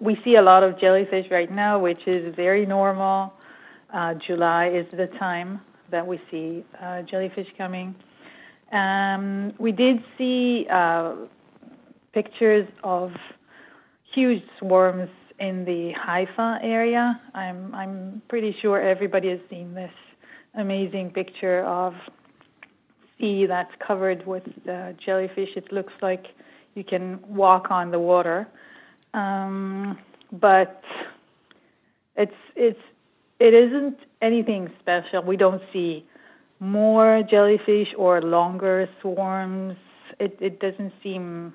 we see a lot of jellyfish right now, which is very normal. Uh, July is the time that we see uh, jellyfish coming. Um, we did see uh, pictures of huge swarms in the Haifa area. I'm I'm pretty sure everybody has seen this amazing picture of sea that's covered with uh, jellyfish. It looks like you can walk on the water, um, but it's it's it isn't anything special. We don't see more jellyfish or longer swarms. It it doesn't seem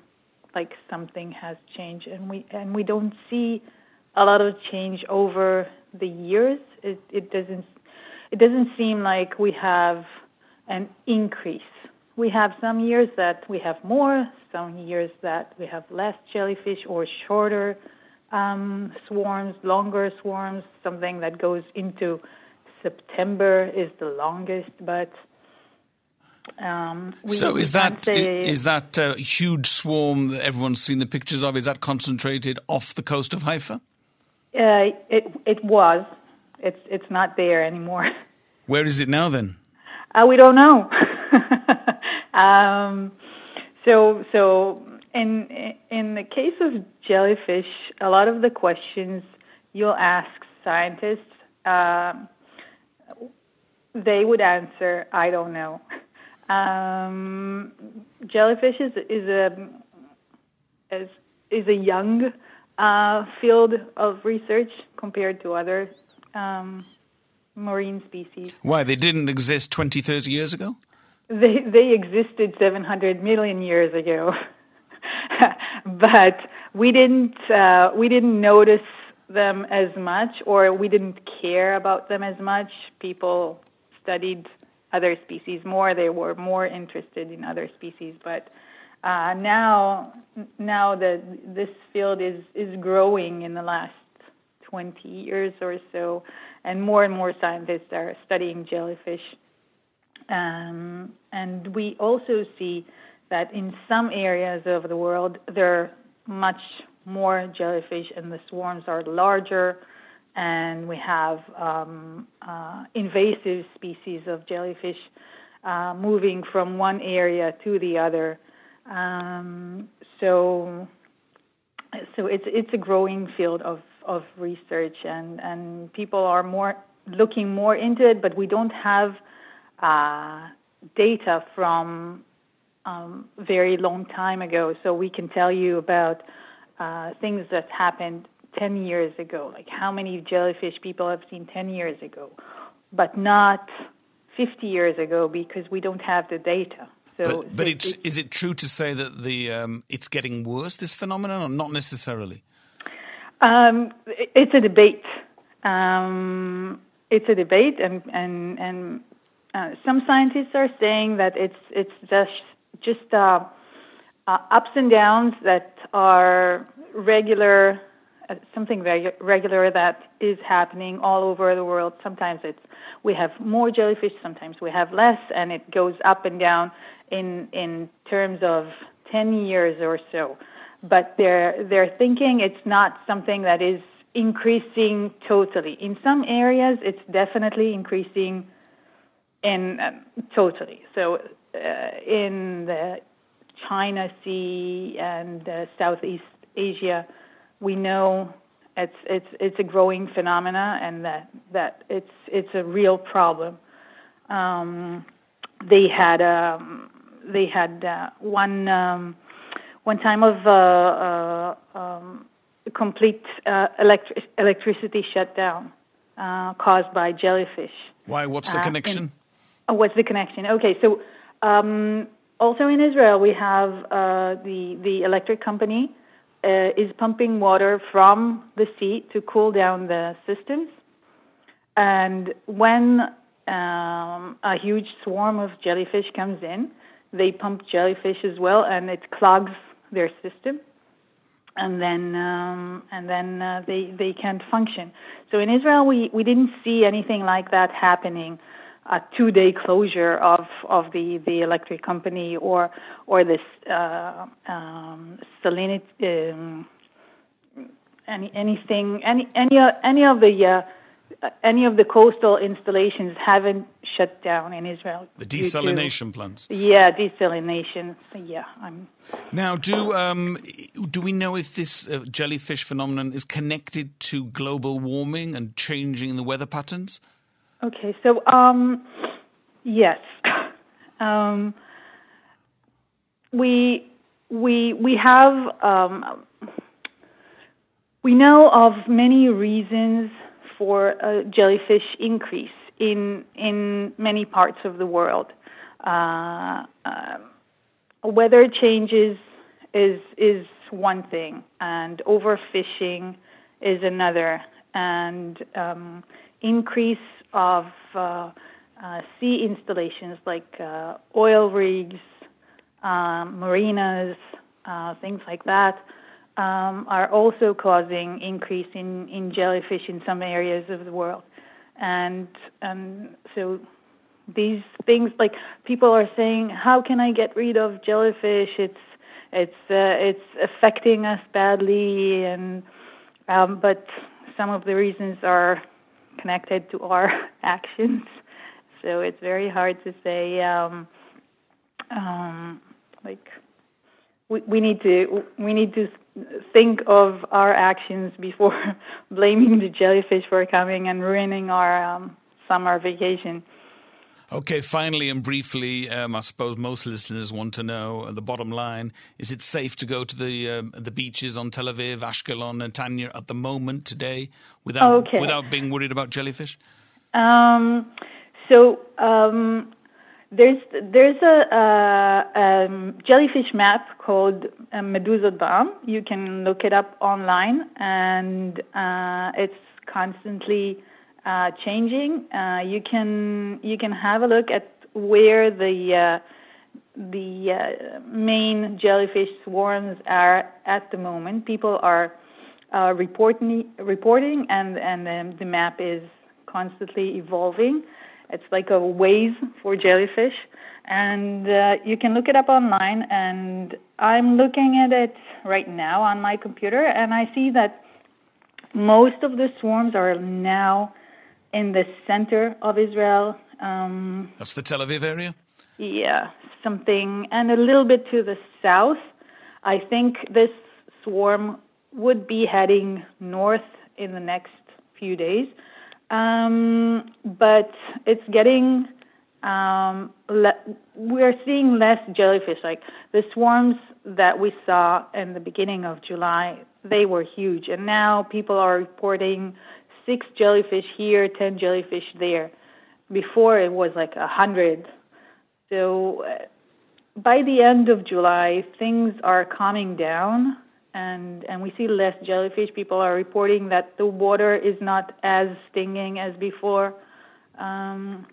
like something has changed, and we and we don't see a lot of change over the years. It it doesn't it doesn't seem like we have an increase. We have some years that we have more, some years that we have less jellyfish or shorter um, swarms, longer swarms, something that goes into September is the longest, but um, so is that is that uh, huge swarm that everyone's seen the pictures of? Is that concentrated off the coast of Haifa? Uh, it it was. It's it's not there anymore. Where is it now then? Uh, we don't know. um, so so in in the case of jellyfish, a lot of the questions you'll ask scientists, uh, they would answer, "I don't know." Um, jellyfish is is a is is a young uh, field of research compared to other um, marine species. Why they didn't exist 20, 30 years ago? They they existed 700 million years ago, but we didn't uh, we didn't notice them as much, or we didn't care about them as much. People studied other species more. They were more interested in other species, but uh, now now that this field is is growing in the last 20 years or so, and more and more scientists are studying jellyfish. Um, and we also see that in some areas of the world there are much more jellyfish, and the swarms are larger and we have um, uh, invasive species of jellyfish uh, moving from one area to the other. Um, so, so it's it's a growing field of of research, and and people are more looking more into it, but we don't have uh, data from um, very long time ago, so we can tell you about uh, things that happened 10 years ago, like how many jellyfish people have seen 10 years ago, but not 50 years ago because we don't have the data. So, but, but it's, it's, is it true to say that the um, it's getting worse, this phenomenon, or not necessarily? Um, it's a debate. Um, it's a debate, and and and uh, some scientists are saying that it's it's just just uh, uh, ups and downs that are regular uh, something regu- regular that is happening all over the world. Sometimes it's we have more jellyfish, sometimes we have less, and it goes up and down in in terms of 10 years or so. But they're they're thinking it's not something that is increasing totally. In some areas, it's definitely increasing in um, totally. So uh, in the China Sea and uh, Southeast Asia we know it's it's it's a growing phenomena and that that it's it's a real problem. Um, they had um, they had uh, one um, one time of uh, uh, um, complete uh, electric electricity shutdown uh, caused by jellyfish. Why? What's the uh, connection? Oh, what's the connection? Okay, so um, also in Israel we have the the electric company uh, is pumping water from the sea to cool down the systems. And when um, a huge swarm of jellyfish comes in, they pump jellyfish as well, and it clogs their system, and then um, and then uh, they they can't function. So in Israel, we we didn't see anything like that happening a two day closure of of the the electric company or or this uh, um, salinity um, any anything any any any of the uh, any of the coastal installations haven't shut down in Israel. The desalination to, plants. Yeah, desalination. Yeah, I'm. Now, do um, do we know if this uh, jellyfish phenomenon is connected to global warming and changing in the weather patterns? Okay, so um, yes, um, we we we have um, we know of many reasons for a jellyfish increase in in many parts of the world. Uh, uh, weather changes is is one thing, and overfishing is another, and um, increase of uh, uh sea installations like uh, oil rigs, um, marinas, uh, things like that um, are also causing increase in, in jellyfish in some areas of the world. And and so these things like people are saying, how can I get rid of jellyfish? It's it's uh, it's affecting us badly, and um, but some of the reasons are connected to our actions. So it's very hard to say um, um, like we, we need to we need to think of our actions before blaming the jellyfish for coming and ruining our um, summer vacation. Okay, finally and briefly, um, I suppose most listeners want to know uh, the bottom line: Is it safe to go to the um, the beaches on Tel Aviv, Ashkelon, and Netanya at the moment today without okay. without being worried about jellyfish? Um, so um, there's there's a, a, a jellyfish map called uh, Medusot Ba'am. You can look it up online, and uh, it's constantly uh, changing. Uh, you can you can have a look at where the uh, the uh, main jellyfish swarms are at the moment. People are uh, reporting reporting, and and um, the map is constantly evolving. It's like a Waze for jellyfish, and uh, you can look it up online. And I'm looking at it right now on my computer, and I see that most of the swarms are now in the center of Israel. Um, That's the Tel Aviv area. Yeah, something, and a little bit to the south. I think this swarm would be heading north in the next few days. Um, but it's getting um, le- we're seeing less jellyfish. Like the swarms that we saw in the beginning of July, they were huge, and now people are reporting six jellyfish here, ten jellyfish there. Before it was like a hundred. So uh, by the end of July, things are calming down and and we see less jellyfish. People are reporting that the water is not as stinging as before. Um,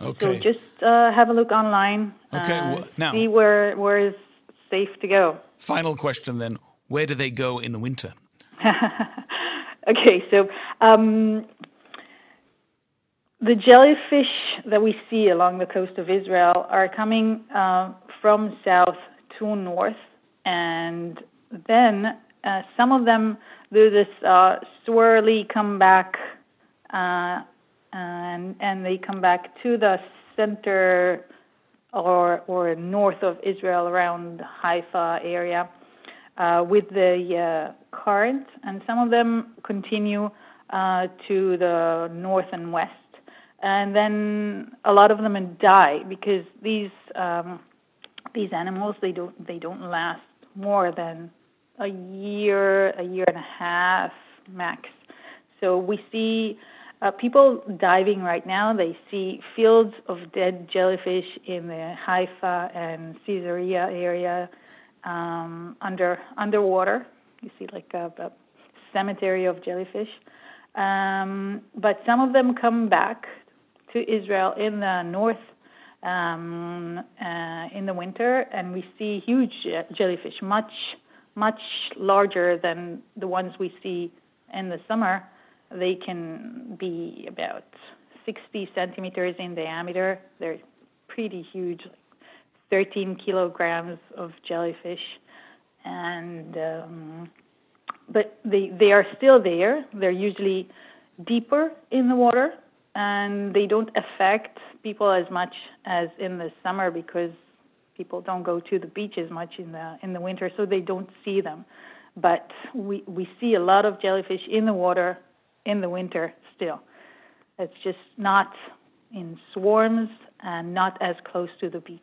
okay. So just uh, have a look online. Okay. Uh, well, now see where where is safe to go. Final question then: Where do they go in the winter? okay, so. Um, the jellyfish that we see along the coast of Israel are coming uh, from south to north, and then uh, some of them do this uh, swirly comeback, uh, and and they come back to the center or or north of Israel around Haifa area uh, with the uh, current, and some of them continue uh, to the north and west, and then a lot of them die because these um, these animals they don't they don't last more than a year, a year and a half max. So we see uh, people diving right now. They see fields of dead jellyfish in the Haifa and Caesarea area um, under underwater. You see like a, a cemetery of jellyfish. Um, but some of them come back to Israel in the north um, uh, in the winter, and we see huge jellyfish, much much larger than the ones we see in the summer. They can be about 60 centimeters in diameter. They're pretty huge, like 13 kilograms of jellyfish. And um, but they they are still there. They're usually deeper in the water, and they don't affect people as much as in the summer because people don't go to the beach as much in the in the winter, so they don't see them. But we we see a lot of jellyfish in the water in the winter still. It's just not in swarms and not as close to the beach.